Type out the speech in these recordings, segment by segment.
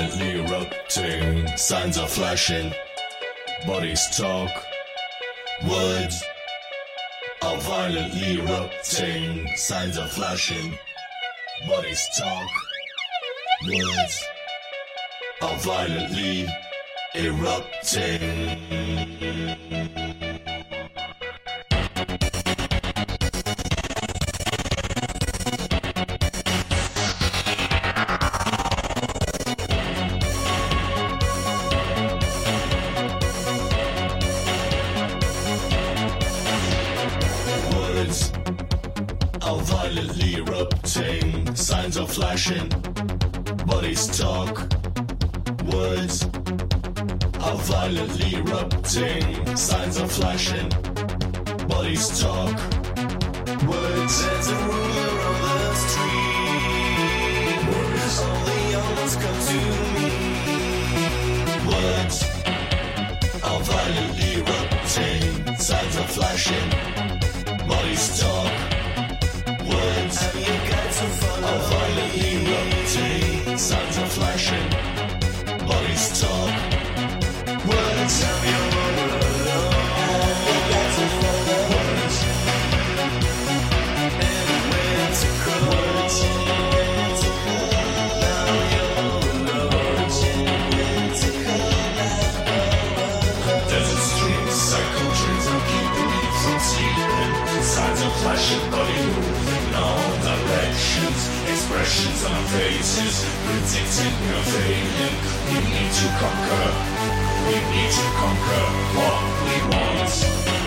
violently erupting. Signs are flashing. Bodies talk. Words are violently erupting. Signs are flashing. Bodies talk. Words are violently erupting. Flashing. Talk. Faces, predicting we're failing. We need to conquer. We need to conquer what we want.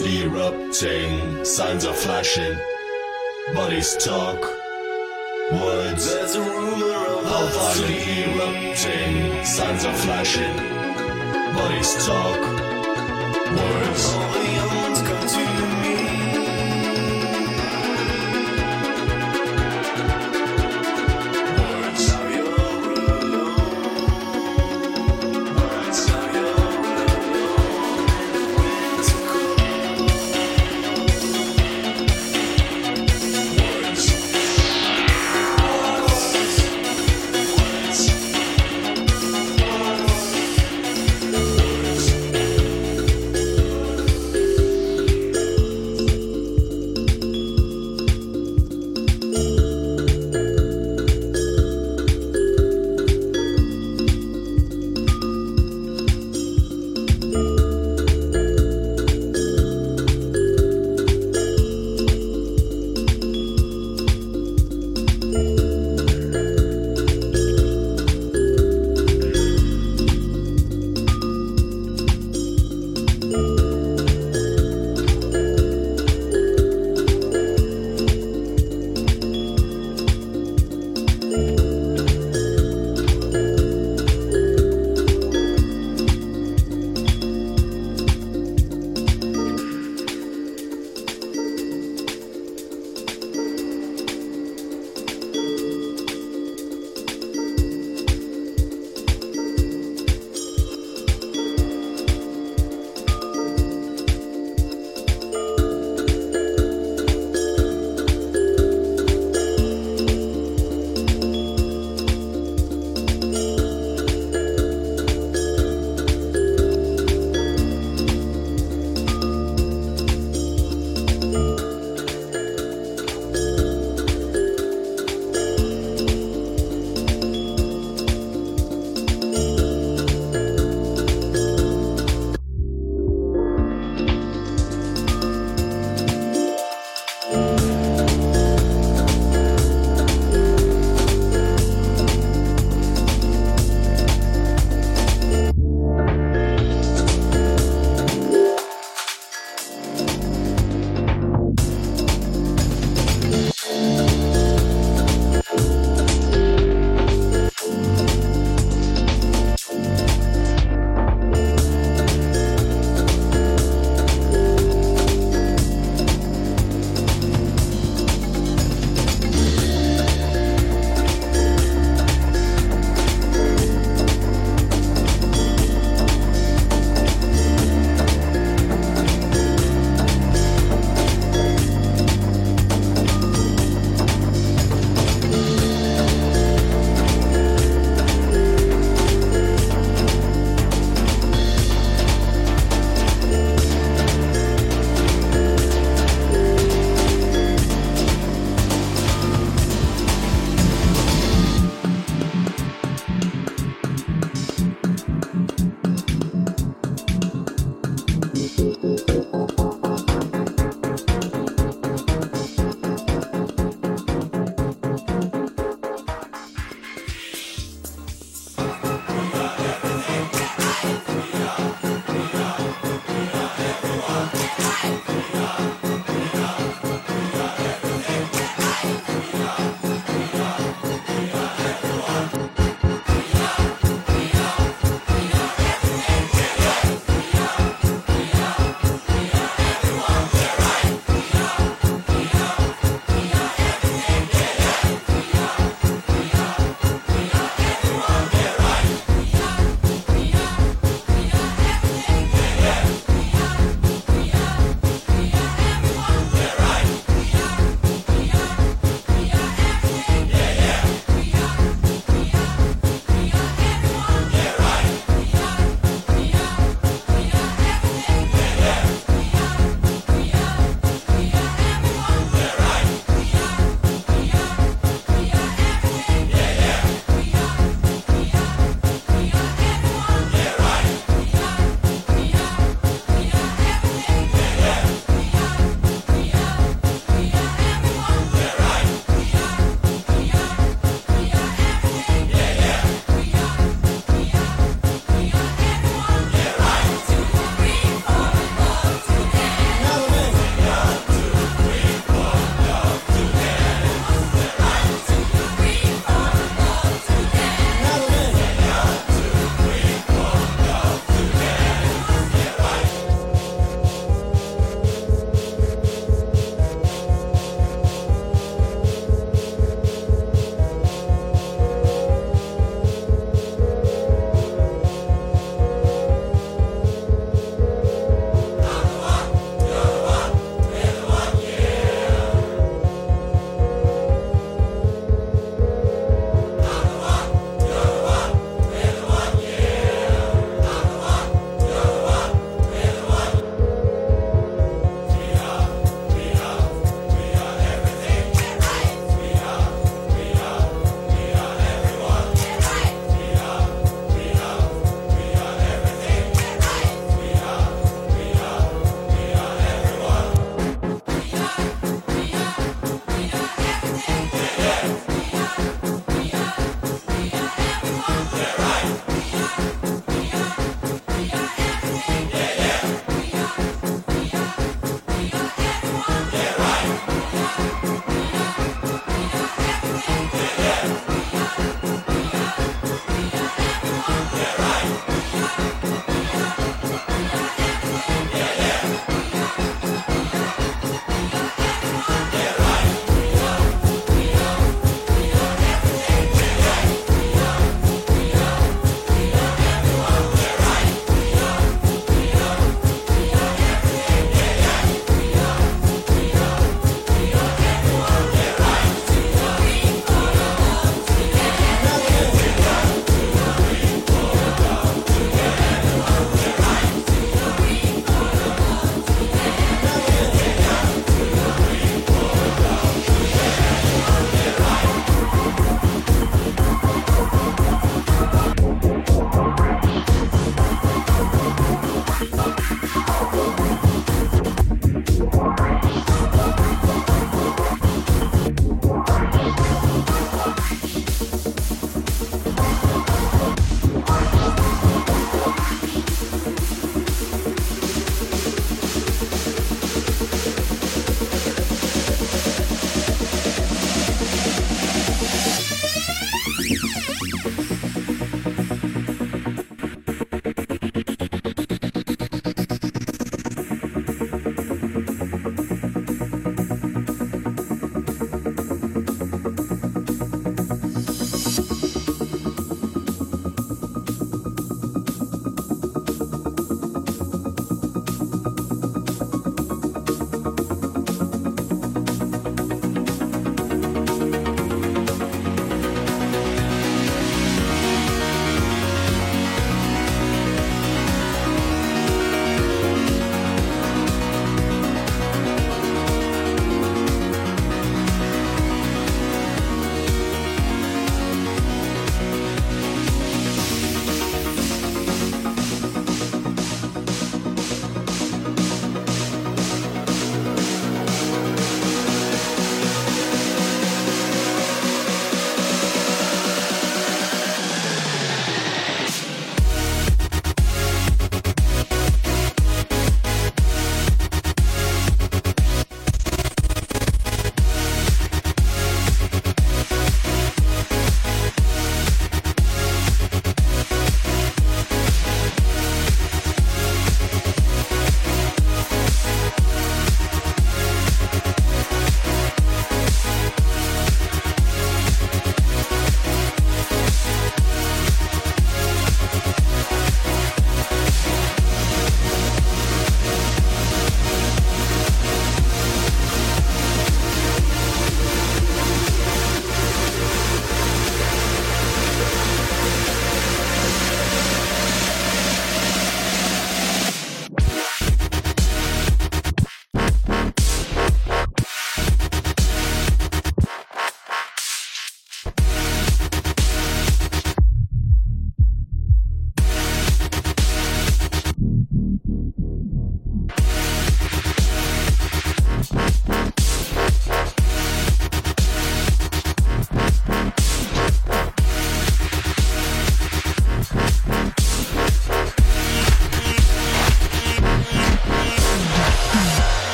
Erupting. Signs are flashing. Bodies talk. Words. There's a rumor of violently erupting. Signs are flashing. Bodies talk. Words.